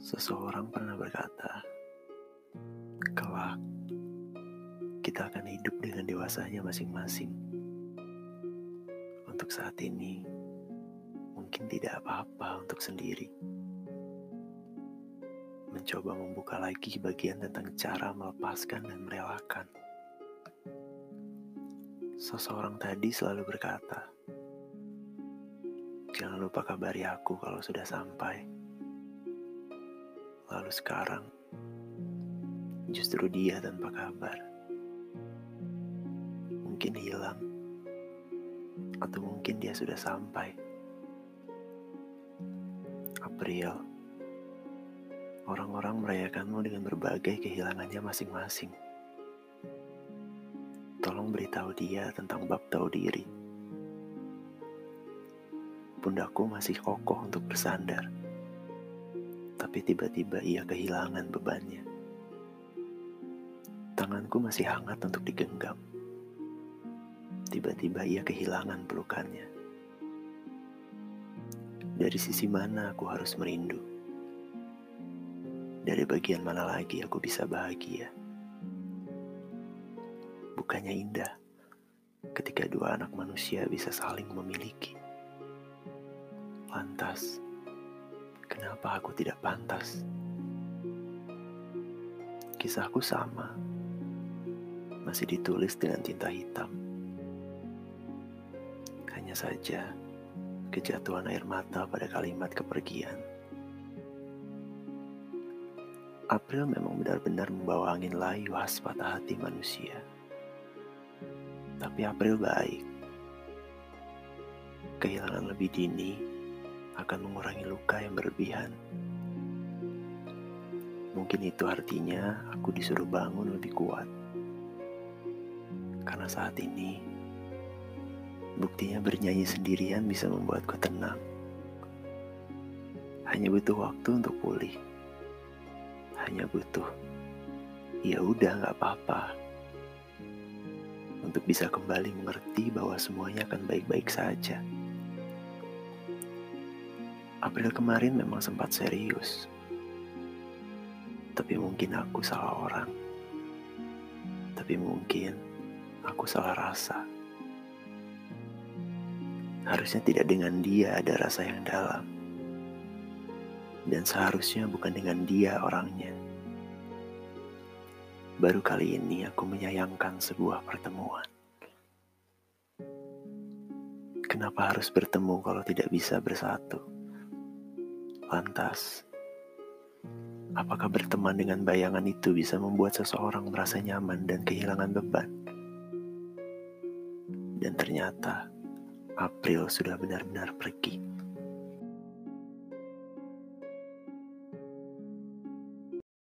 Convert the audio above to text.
Seseorang pernah berkata, kelak kita akan hidup dengan dewasanya masing-masing. Untuk saat ini, mungkin tidak apa-apa untuk sendiri. Mencoba membuka lagi bagian tentang cara melepaskan dan merelakan. Seseorang tadi selalu berkata, Jangan lupa kabari aku kalau sudah sampai. Lalu sekarang, justru dia tanpa kabar. Mungkin hilang, atau mungkin dia sudah sampai. April, orang-orang merayakanmu dengan berbagai kehilangannya masing-masing. Tolong beritahu dia tentang bab tahu diri Pundakku masih kokoh untuk bersandar. Tapi tiba-tiba ia kehilangan bebannya. Tanganku masih hangat untuk digenggam. Tiba-tiba ia kehilangan pelukannya. Dari sisi mana aku harus merindu? Dari bagian mana lagi aku bisa bahagia? Bukannya indah ketika dua anak manusia bisa saling memiliki. Lantas, kenapa aku tidak pantas? Kisahku sama, masih ditulis dengan tinta hitam. Hanya saja, kejatuhan air mata pada kalimat kepergian. April memang benar-benar membawa angin layu khas patah hati manusia. Tapi April baik. Kehilangan lebih dini akan mengurangi luka yang berlebihan. Mungkin itu artinya aku disuruh bangun lebih kuat. Karena saat ini, buktinya bernyanyi sendirian bisa membuatku tenang. Hanya butuh waktu untuk pulih. Hanya butuh, ya udah nggak apa-apa. Untuk bisa kembali mengerti bahwa semuanya akan baik-baik saja. April kemarin memang sempat serius. Tapi mungkin aku salah orang. Tapi mungkin aku salah rasa. Harusnya tidak dengan dia ada rasa yang dalam. Dan seharusnya bukan dengan dia orangnya. Baru kali ini aku menyayangkan sebuah pertemuan. Kenapa harus bertemu kalau tidak bisa bersatu? Lantas, apakah berteman dengan bayangan itu bisa membuat seseorang merasa nyaman dan kehilangan beban? Dan ternyata, April sudah benar-benar pergi.